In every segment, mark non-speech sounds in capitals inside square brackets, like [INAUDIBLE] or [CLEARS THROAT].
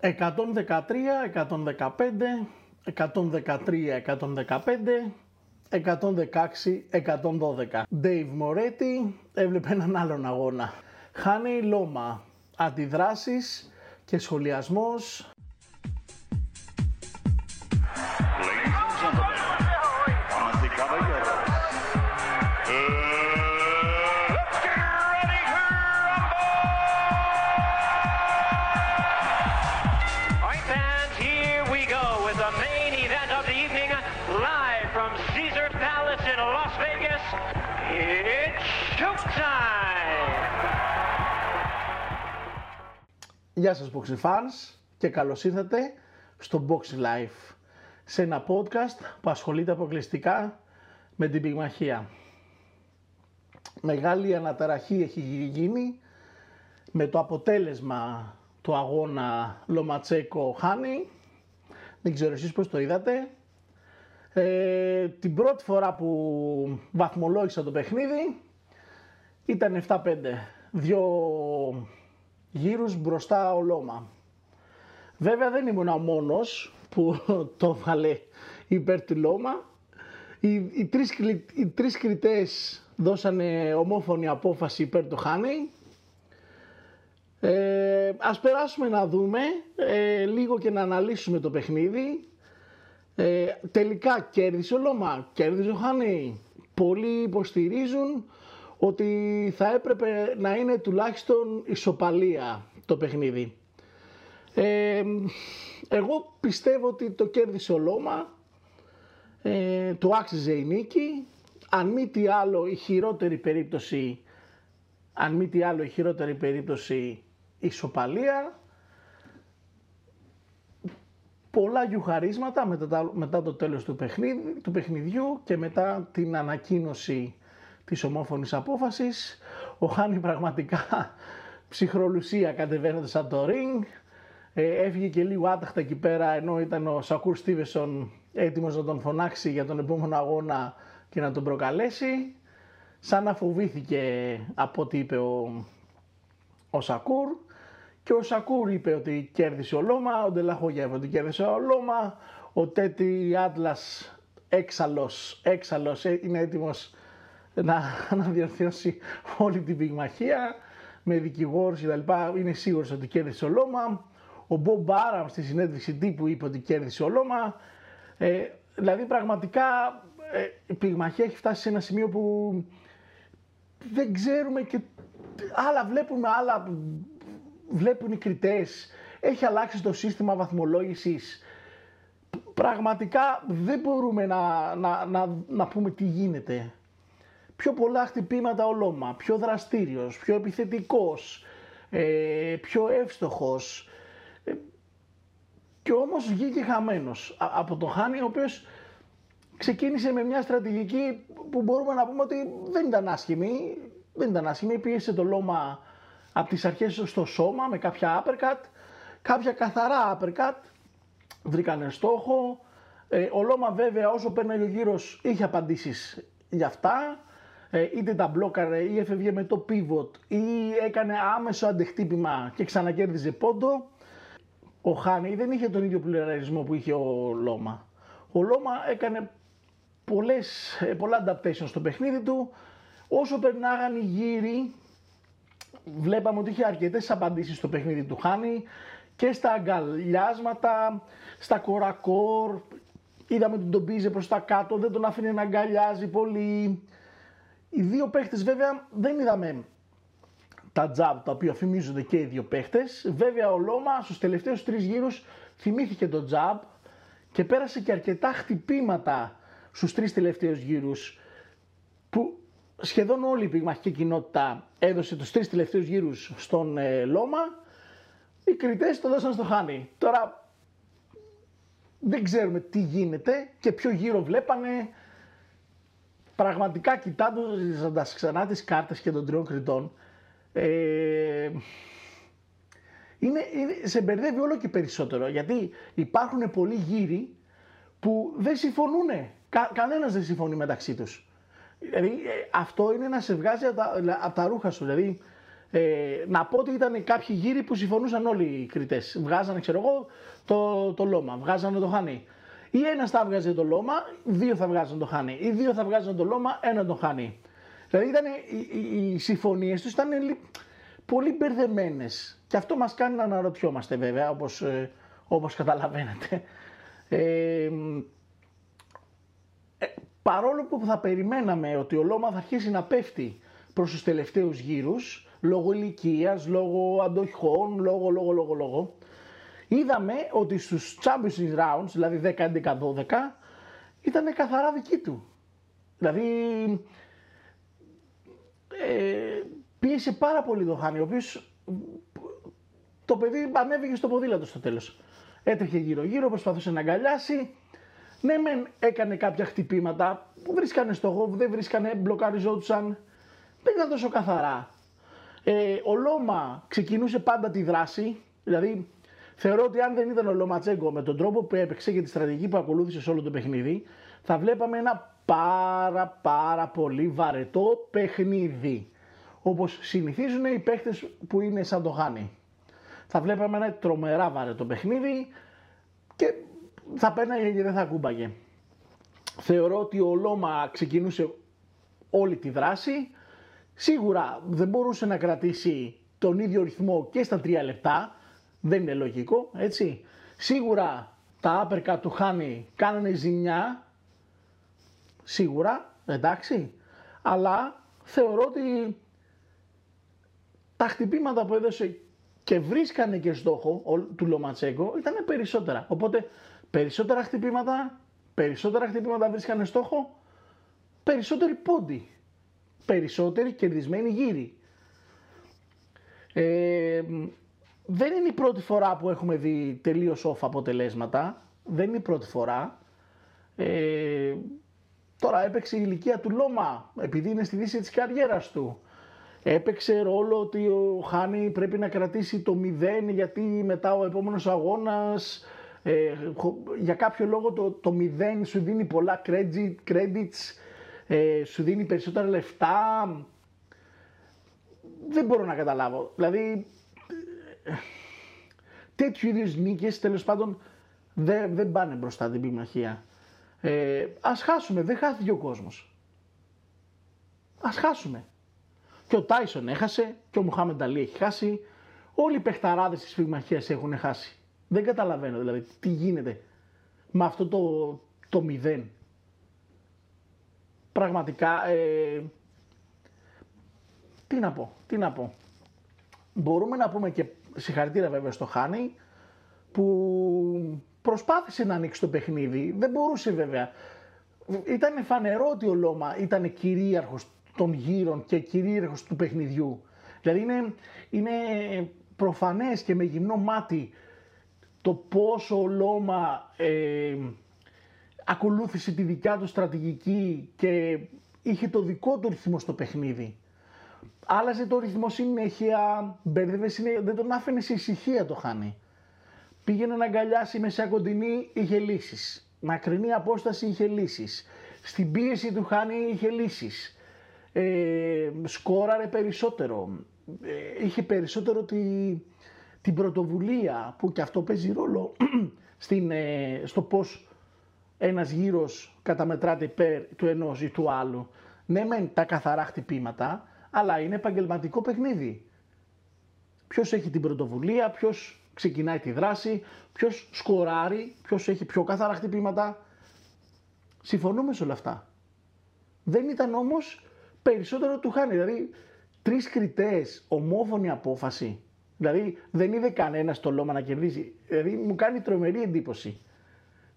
113, 115, 113, 115, 116, 112. Dave Moretti έβλεπε έναν άλλον αγώνα. Χάνει Λόμα. Αντιδράσεις και σχολιασμός Caesar Palace in Las Vegas. It's showtime! Γεια σας Boxing Fans και καλώς ήρθατε στο Boxing Life σε ένα podcast που ασχολείται αποκλειστικά με την πυγμαχία. Μεγάλη αναταραχή έχει γίνει με το αποτέλεσμα του αγώνα Λοματσέκο Χάνι. Δεν ξέρω εσείς πώς το είδατε. Ε, την πρώτη φορά που βαθμολόγησα το παιχνίδι ήταν 7-5. Δύο γύρους μπροστά ο Λόμα. Βέβαια δεν ήμουν ο μόνος που [LAUGHS] το βάλε υπέρ του Λόμα. Οι, οι, τρεις, κλι- οι τρεις κριτές δώσανε ομόφωνη απόφαση υπέρ του Χάνη. Ε, ας περάσουμε να δούμε ε, λίγο και να αναλύσουμε το παιχνίδι. Ε, τελικά κέρδισε ο Λόμα, κέρδισε ο Χάνη. Πολλοί υποστηρίζουν ότι θα έπρεπε να είναι τουλάχιστον ισοπαλία το παιχνίδι. Ε, εγώ πιστεύω ότι το κέρδισε ο Λόμα, ε, το άξιζε η νίκη. Αν μη τι άλλο η χειρότερη περίπτωση, αν μη τι άλλο η χειρότερη περίπτωση ισοπαλία. Πολλά γιουχαρίσματα μετά, τα- μετά το τέλος του, παιχνίδι, του παιχνιδιού και μετά την ανακοίνωση της ομόφωνης απόφασης. Ο Χάνη πραγματικά [LAUGHS] ψυχρολουσία κατεβαίνοντας από το ring. Ε, έφυγε και λίγο άταχτα εκεί πέρα ενώ ήταν ο Σακούρ Στίβεσον έτοιμος να τον φωνάξει για τον επόμενο αγώνα και να τον προκαλέσει. Σαν να φοβήθηκε από ό,τι είπε ο, ο Σακούρ και ο Σακούρ είπε ότι κέρδισε ο Λόμα, ο Ντελαχογεύο ότι κέρδισε ο Λόμα, ο Τέτι Άτλας έξαλλος, έξαλλος ε, είναι έτοιμος να, [LAUGHS] να διορθώσει όλη την πυγμαχία με δικηγόρους και τα λοιπά, είναι σίγουρος ότι κέρδισε ο Λόμα. Ο Μπομπ Μπάραμ στη συνέντευξη τύπου είπε ότι κέρδισε ο Λόμα. Ε, δηλαδή πραγματικά ε, η πυγμαχία έχει φτάσει σε ένα σημείο που δεν ξέρουμε και άλλα βλέπουμε, άλλα βλέπουν οι κριτές. Έχει αλλάξει το σύστημα βαθμολόγησης. Πραγματικά δεν μπορούμε να, να, να, να πούμε τι γίνεται. Πιο πολλά χτυπήματα ο Λόμα, πιο δραστήριος, πιο επιθετικός, ε, πιο εύστοχος. Ε, και όμως βγήκε χαμένος α- από τον Χάνη, ο οποίος ξεκίνησε με μια στρατηγική που μπορούμε να πούμε ότι δεν ήταν άσχημη. Δεν ήταν άσχημη, πίεσε το Λόμα από τις αρχές στο σώμα με κάποια uppercut, κάποια καθαρά uppercut, βρήκανε στόχο. Ε, ο Λόμα βέβαια όσο παίρνει ο γύρος είχε απαντήσεις για αυτά. Ε, είτε τα μπλόκαρε ή έφευγε με το pivot ή έκανε άμεσο αντεχτύπημα και ξανακέρδιζε πόντο. Ο Χάνι δεν είχε τον ίδιο πληραρισμό που είχε ο Λόμα. Ο Λόμα έκανε πολλές, ε, πολλά adaptation στο παιχνίδι του. Όσο περνάγαν οι γύροι, βλέπαμε ότι είχε αρκετές απαντήσεις στο παιχνίδι του Χάνι και στα αγκαλιάσματα, στα κορακόρ. Είδαμε ότι τον πίζε προς τα κάτω, δεν τον άφηνε να αγκαλιάζει πολύ. Οι δύο παίχτες βέβαια δεν είδαμε τα τζαμπ τα οποία φημίζονται και οι δύο παίχτες. Βέβαια ο Λόμα στους τελευταίους τρεις γύρους θυμήθηκε το τζαμπ και πέρασε και αρκετά χτυπήματα στους τρεις τελευταίους γύρους που σχεδόν όλη η πυγμαχική κοινότητα έδωσε τους τρεις τελευταίους γύρους στον ε, Λόμα. Οι κριτές το δώσαν στο Χάνι. Τώρα δεν γίνεται και ποιο γύρο βλέπανε. Πραγματικά κοιτάζοντας ξανά τις κάρτες και των τριών κριτών, ε, είναι, είναι, σε μπερδεύει όλο και περισσότερο. Γιατί υπάρχουν πολλοί γύροι που δεν συμφωνούν. Κα, κανένας δεν συμφωνεί μεταξύ τους. Δηλαδή ε, αυτό είναι να σε βγάζει από τα, απ' τα ρούχα σου. Δηλαδή Ε, να πω ότι ήταν κάποιοι γύροι που συμφωνούσαν όλοι οι κριτές. Βγάζανε, ξέρω εγώ, το, το λόμα, βγάζανε το χάνι. Ή ένας θα βγάζει το λόμα, δύο θα βγάζουν το χάνι. Ή δύο θα βγάζουν το λόμα, ένα το χάνι. Δηλαδή ήταν, οι, οι, οι συμφωνίες τους ήταν λι- πολύ μπερδεμένες. Και αυτό μας κάνει να αναρωτιόμαστε βέβαια, όπως όπως καταλαβαίνετε. Ε, ε, παρόλο που θα περιμέναμε ότι ο Λόμας θα αρχίσει να πέφτει προς τους τελευταίους γύρους, λόγω ηλικίας, λόγω αντοχών, λόγω, λόγω, λόγω, λόγω, είδαμε ότι στους Championship Rounds, δηλαδή 10, 11, 12, ήταν καθαρά δική του. Δηλαδή, ε, πίεσε πάρα πολύ το Χάνι, ο οποίος το παιδί ανέβηκε στο ποδήλατο στο τέλος. Έτρεχε γύρω-γύρω, προσπαθούσε να αγκαλιάσει. Ναι, μεν έκανε κάποια χτυπήματα που βρίσκανε στόχο, δεν βρίσκανε, μπλοκαριζόντουσαν. Δεν ήταν τόσο καθαρά. Ε, ο Λόμα ξεκινούσε πάντα τη δράση, δηλαδή θεωρώ ότι αν δεν ήταν ο Λοματσέγκο με τον τρόπο που έπαιξε και τη στρατηγική που ακολούθησε σε όλο το παιχνίδι, θα βλέπαμε ένα πάρα πάρα πολύ βαρετό παιχνίδι. Όπως συνηθίζουν οι παίχτες που είναι σαν το Χάνι. Θα βλέπαμε ένα τρομερά βαρετό παιχνίδι και θα πέναγε και δεν θα κούμπαγε. Θεωρώ ότι ο Λόμα ξεκινούσε όλη τη δράση. Σίγουρα δεν μπορούσε να κρατήσει τον ίδιο ρυθμό και στα τρία λεπτά. Δεν είναι λογικό, έτσι. Σίγουρα τα άπερκα του Χάνι κάνανε ζημιά. Σίγουρα, εντάξει. Αλλά θεωρώ ότι τα χτυπήματα που έδωσε και βρίσκανε και στόχο ο- του Λοματσέγκο ήταν περισσότερα. Οπότε περισσότερα χτυπήματα, περισσότερα χτυπήματα βρίσκανε στόχο, περισσότεροι πόντι. Περισσότεροι κερδισμένοι γύροι. Ε, δεν είναι η πρώτη φορά που έχουμε δει τελείως off αποτελέσματα. Δεν είναι η πρώτη φορά. Ε, τώρα έπαιξε η ηλικία του Λόμα, επειδή είναι στη δύση της καριέρας του. Έπαιξε ρόλο ότι ο Χάνι πρέπει να κρατήσει το 0 γιατί μετά ο επόμενος αγώνας ε, χω- για κάποιο λόγο το, το 0 σου δίνει πολλά credit, credits, ε, σου δίνει περισσότερα λεφτά. Δεν μπορώ να καταλάβω. Δηλαδή ε, τέτοιου είδους νίκες τέλος πάντων δεν, δεν πάνε μπροστά την πειμαχία. Ε, ας χάσουμε, δεν χάθηκε ο κόσμος. Ας χάσουμε. Και ο Τάισον έχασε και ο Μουχάμεντ Αλή έχει χάσει. Όλοι οι παιχταράδες της πυγμαχίας έχουν χάσει. Δεν καταλαβαίνω δηλαδή τι γίνεται με αυτό το, το μηδέν. Πραγματικά, ε, τι να πω, τι να πω. Μπορούμε να πούμε και συγχαρητήρια βέβαια στο Χάνι που προσπάθησε να ανοίξει το παιχνίδι. Δεν μπορούσε βέβαια. Ήταν φανερό ότι ο Λόμα ήταν κυρίαρχος των γύρων και κυρίαρχος του παιχνιδιού. Δηλαδή είναι, είναι προφανές και με γυμνό μάτι το πόσο ο Λόμα ε, ακολούθησε τη δικιά του στρατηγική και είχε το δικό του ρυθμό στο παιχνίδι. Άλλαζε το ρυθμό συνέχεια, μπέρδευε συνέχεια, δεν τον άφηνε σε ησυχία το χάνει. Πήγαινε να αγκαλιάσει μεσαία κοντινή, είχε λύσεις. Μακρινή απόσταση είχε λύσεις. Στην πίεση του χάνει είχε λύσεις. Ε, σκόραρε περισσότερο. Ε, είχε περισσότερο τη, την πρωτοβουλία που και αυτό παίζει ρόλο [CLEARS THROAT] στην, ε, στο πώς ένας γύρος καταμετράται υπέρ του ενός ή του άλλου. Ναι μεν τα καθαρά χτυπήματα, αλλά είναι επαγγελματικό παιχνίδι. Ποιος έχει την πρωτοβουλία, ποιος ξεκινάει τη δράση, ποιος σκοράρει, ποιος έχει πιο καθαρά χτυπήματα. Συμφωνούμε σε όλα αυτά. Δεν ήταν όμως περισσότερο του χάνει. Δηλαδή, τρεις κριτές, ομόφωνη απόφαση. Δηλαδή, δεν είδε κανένας το λόμα να κερδίσει. Δηλαδή, μου κάνει τρομερή εντύπωση.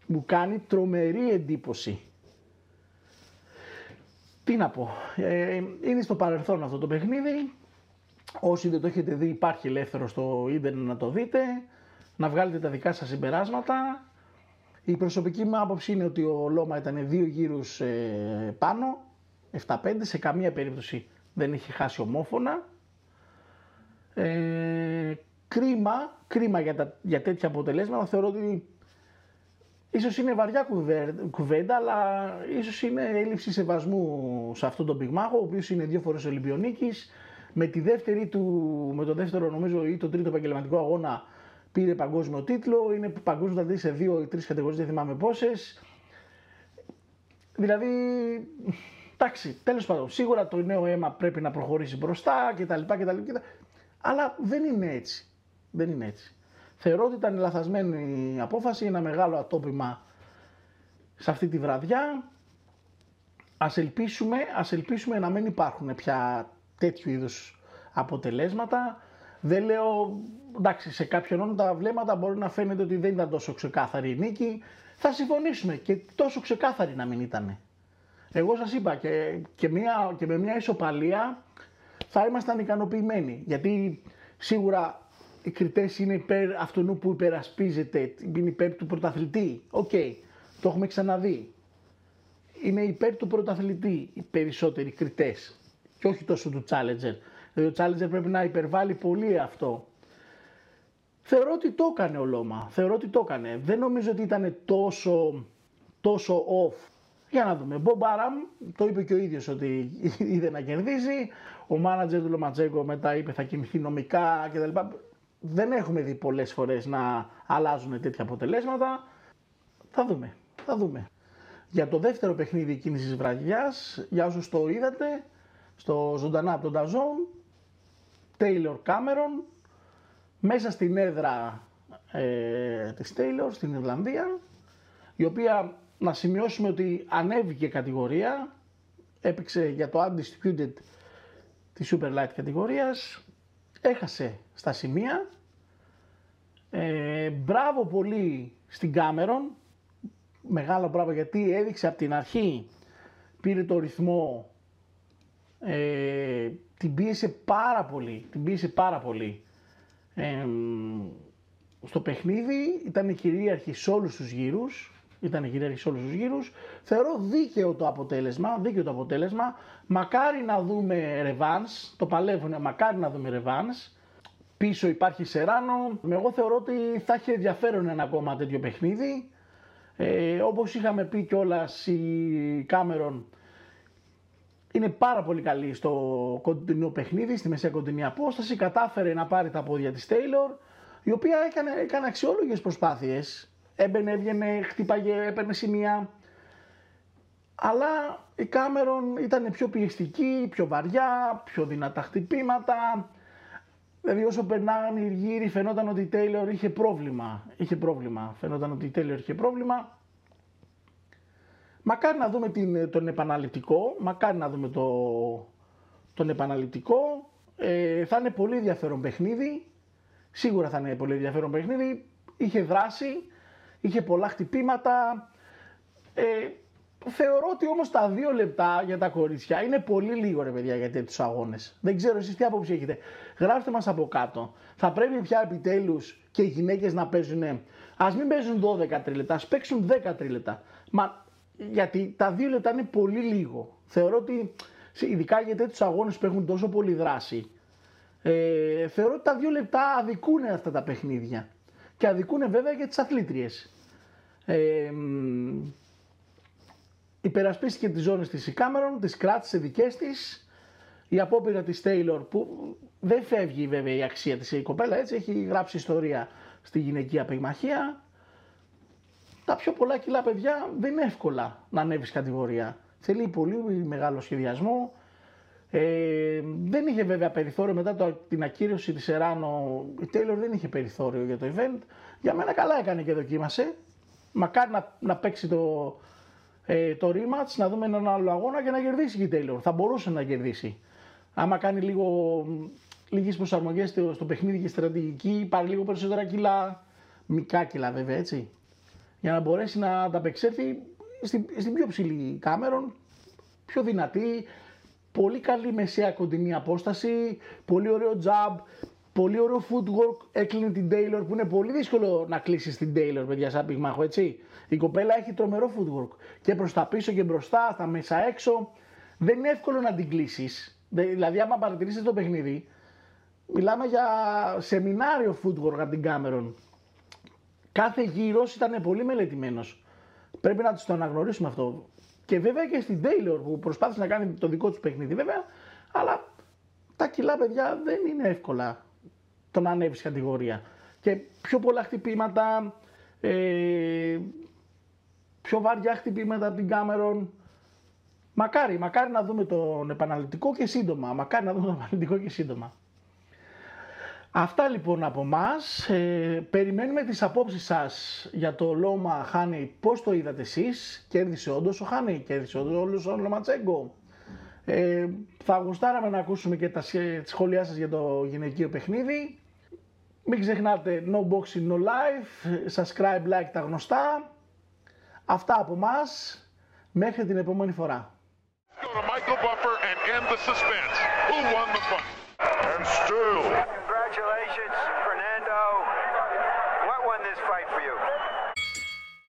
Μου κάνει τρομερή εντύπωση. Τι να πω. Ε, είναι στο παρελθόν αυτό το παιχνίδι. Όσοι δεν το έχετε δει υπάρχει ελεύθερο στο ίντερνετ να το δείτε. Να βγάλετε τα δικά σας συμπεράσματα. Η προσωπική μου άποψη είναι ότι ο Λόμα ήταν δύο γύρους ε, πάνω. 7-5. Σε καμία περίπτωση δεν έχει χάσει ομόφωνα. Ε, κρίμα, κρίμα για, τα, για τέτοια αποτελέσματα. Θεωρώ ότι ίσως είναι βαριά κουβέ- κουβέντα, αλλά ίσως είναι έλλειψη σεβασμού σε αυτόν τον πυγμάχο, ο οποίος είναι δύο φορές Ολυμπιονίκης, Με, τη δεύτερη του, με το δεύτερο νομίζω ή το τρίτο επαγγελματικό αγώνα πήρε παγκόσμιο τίτλο, είναι παγκόσμιος δηλαδή σε δύο ή τρεις κατηγορίες, δεν θυμάμαι πόσες. Δηλαδή, εντάξει, τέλος πάντων, σίγουρα το νέο αίμα πρέπει να προχωρήσει μπροστά κτλ. κτλ, αλλά δεν είναι έτσι. Δεν είναι έτσι. Θεωρώ ότι ήταν λαθασμένη η απόφαση, ένα μεγάλο ατόπιμα σε αυτή τη βραδιά. Ας ελπίσουμε, ας ελπίσουμε να μην υπάρχουν πια τέτοιου είδους αποτελέσματα. Δεν λέω, εντάξει, σε κάποιων τα βλέμματα μπορεί να φαίνεται ότι δεν ήταν τόσο ξεκάθαρη η νίκη. Θα συμφωνήσουμε και τόσο ξεκάθαρη να μην ήταν. Εγώ σας είπα και, και, μια, και με μια ισοπαλία θα ήμασταν ικανοποιημένοι. Γιατί σίγουρα οι κριτές είναι υπέρ αυτού που υπερασπίζεται, είναι υπέρ του πρωταθλητή. Οκ, το έχουμε ξαναδεί. Είναι υπέρ του πρωταθλητή οι περισσότεροι κριτές και όχι τόσο του Challenger. Δηλαδή ο Challenger πρέπει να υπερβάλλει πολύ αυτό. Θεωρώ ότι το έκανε ο Λόμα. Θεωρώ ότι το έκανε. Δεν νομίζω ότι ήταν τόσο, τόσο off. Για να δούμε. Μπομπ Άραμ το είπε και ο ίδιος ότι [LAUGHS] είδε να κερδίζει. Ο μάνατζερ του Λοματζέγκο μετά είπε θα κινηθεί νομικά κτλ. Δεν έχουμε δει πολλές φορές να αλλάζουν τέτοια αποτελέσματα. Θα δούμε. Θα δούμε. Για το δεύτερο παιχνίδι εκείνης της βραδιάς, για όσους το είδατε, στο ζωντανά από τον Ταζόν, Taylor Cameron, μέσα στην έδρα ε, της Taylor στην Ιρλανδία, η οποία να σημειώσουμε ότι ανέβηκε κατηγορία, έπαιξε για το Undisputed της Super Light κατηγορίας, έχασε στα σημεία, ε, μπράβο πολύ στην Cameron, μεγάλο μπράβο γιατί έδειξε από την αρχή, πήρε το ρυθμό, ε, την πίεσε πάρα πολύ, την πίεσε πάρα πολύ. Ε, στο παιχνίδι ήταν κυρίαρχη σε όλους τους γύρους, ήταν κυρίαρχη σε όλους τους γύρους. Θεωρώ δίκαιο το αποτέλεσμα, δίκαιο το αποτέλεσμα. Μακάρι να δούμε ρεβάνς, το παλεύουν, μακάρι να δούμε ρεβάνς. Πίσω υπάρχει Σεράνο. Εγώ θεωρώ ότι θα έχει ενδιαφέρον ένα ακόμα τέτοιο παιχνίδι. Ε, όπως είχαμε πει κιόλας η Κάμερον είναι πάρα πολύ καλή στο κοντινό παιχνίδι, στη μεσαία κοντινή απόσταση. Κατάφερε να πάρει τα πόδια της Τέιλορ, η οποία έκανε, έκανε αξιόλογες προσπάθειες. Έμπαινε, έβγαινε, χτύπαγε, έπαιρνε σημεία. Αλλά η Κάμερον ήταν πιο πιεστική, πιο βαριά, πιο δυνατά χτυπήματα. Δηλαδή όσο περνάγανε οι γύροι φαινόταν ότι η Τέιλορ είχε πρόβλημα. Είχε πρόβλημα. Φαινόταν ότι η Τέιλορ είχε πρόβλημα. Μακάρι να δούμε την, τον επαναληπτικό, μακάρι να δούμε το, τον επαναληπτικό. Ε, θα είναι πολύ ενδιαφέρον παιχνίδι. Σίγουρα θα είναι πολύ ενδιαφέρον παιχνίδι. Είχε δράση, είχε πολλά χτυπήματα. Ε, θεωρώ ότι όμως τα δύο λεπτά για τα κορίτσια είναι πολύ λίγο ρε παιδιά για τέτοιους αγώνες. Δεν ξέρω εσείς τι άποψη έχετε. Γράφτε μας από κάτω. Θα πρέπει πια επιτέλους και οι γυναίκες να παίζουν, ας μην παίζουν 12 τρίλεπτα, ας παίξουν 10 τρίλεπτα. Μα γιατί τα δύο λεπτά είναι πολύ λίγο. Θεωρώ ότι, ειδικά για τέτοιου αγώνες που έχουν τόσο πολύ δράση, ε, θεωρώ ότι τα δύο λεπτά αδικούν αυτά τα παιχνίδια. Και αδικούν βέβαια και τις αθλήτριες. Ε, υπερασπίστηκε τις ζώνες της η Κάμερον, τις κράτησε δικές της. Η απόπειρα της Τέιλορ που δεν φεύγει βέβαια η αξία της η κοπέλα έτσι, έχει γράψει ιστορία στη γυναικεία πυγμαχία τα πιο πολλά κιλά παιδιά δεν είναι εύκολα να ανέβεις κατηγορία. Θέλει πολύ μεγάλο σχεδιασμό. Ε, δεν είχε βέβαια περιθώριο μετά το, την ακύρωση της Εράνο. Η Taylor δεν είχε περιθώριο για το event. Για μένα καλά έκανε και δοκίμασε. Μακάρι να, να παίξει το, ε, το rematch, να δούμε έναν άλλο αγώνα και να κερδίσει και η Taylor. Θα μπορούσε να κερδίσει. Άμα κάνει λίγο, λίγες προσαρμογές στο, στο παιχνίδι και στρατηγική, πάρει λίγο περισσότερα κιλά, μικρά κιλά βέβαια έτσι, για να μπορέσει να ανταπεξέλθει στην, στην πιο ψηλή κάμερον, πιο δυνατή, πολύ καλή μεσαία κοντινή απόσταση, πολύ ωραίο jab, πολύ ωραίο footwork, έκλεινε την Taylor που είναι πολύ δύσκολο να κλείσεις την Taylor, παιδιά, σαν πυγμάχο, έτσι. Η κοπέλα έχει τρομερό footwork και προς τα πίσω και μπροστά, στα μέσα έξω. Δεν είναι εύκολο να την κλείσεις. Δηλαδή, άμα παρατηρήσετε το παιχνίδι, μιλάμε για σεμινάριο footwork από την Cameron κάθε γύρος ήταν πολύ μελετημένος. Πρέπει να το αναγνωρίσουμε αυτό. Και βέβαια και στην Taylor που προσπάθησε να κάνει το δικό τους παιχνίδι βέβαια, αλλά τα κιλά παιδιά δεν είναι εύκολα το να ανέβεις κατηγορία. Και πιο πολλά χτυπήματα, ε, πιο βαριά χτυπήματα από την Κάμερον. Μακάρι, μακάρι να δούμε τον επαναληπτικό και σύντομα. Μακάρι να δούμε τον επαναληπτικό και σύντομα. Αυτά λοιπόν από μας. Ε, περιμένουμε τις απόψεις σας για το Λόμα Χάνι. Πώς το είδατε εσείς; Κέρδισε όντως ο Χάνι, κέρδισε όντως ο Λοματσέγκο. Ε, θα γουστάραμε να ακούσουμε και τα σχόλιά σας για το γυναικείο παιχνίδι. Μην ξεχνάτε no boxing, no life, subscribe, like τα γνωστά. Αυτά από μας. Μέχρι την επόμενη φορά. Go to Michael Buffer and end the suspense. Who won the fight? And still, Congratulations.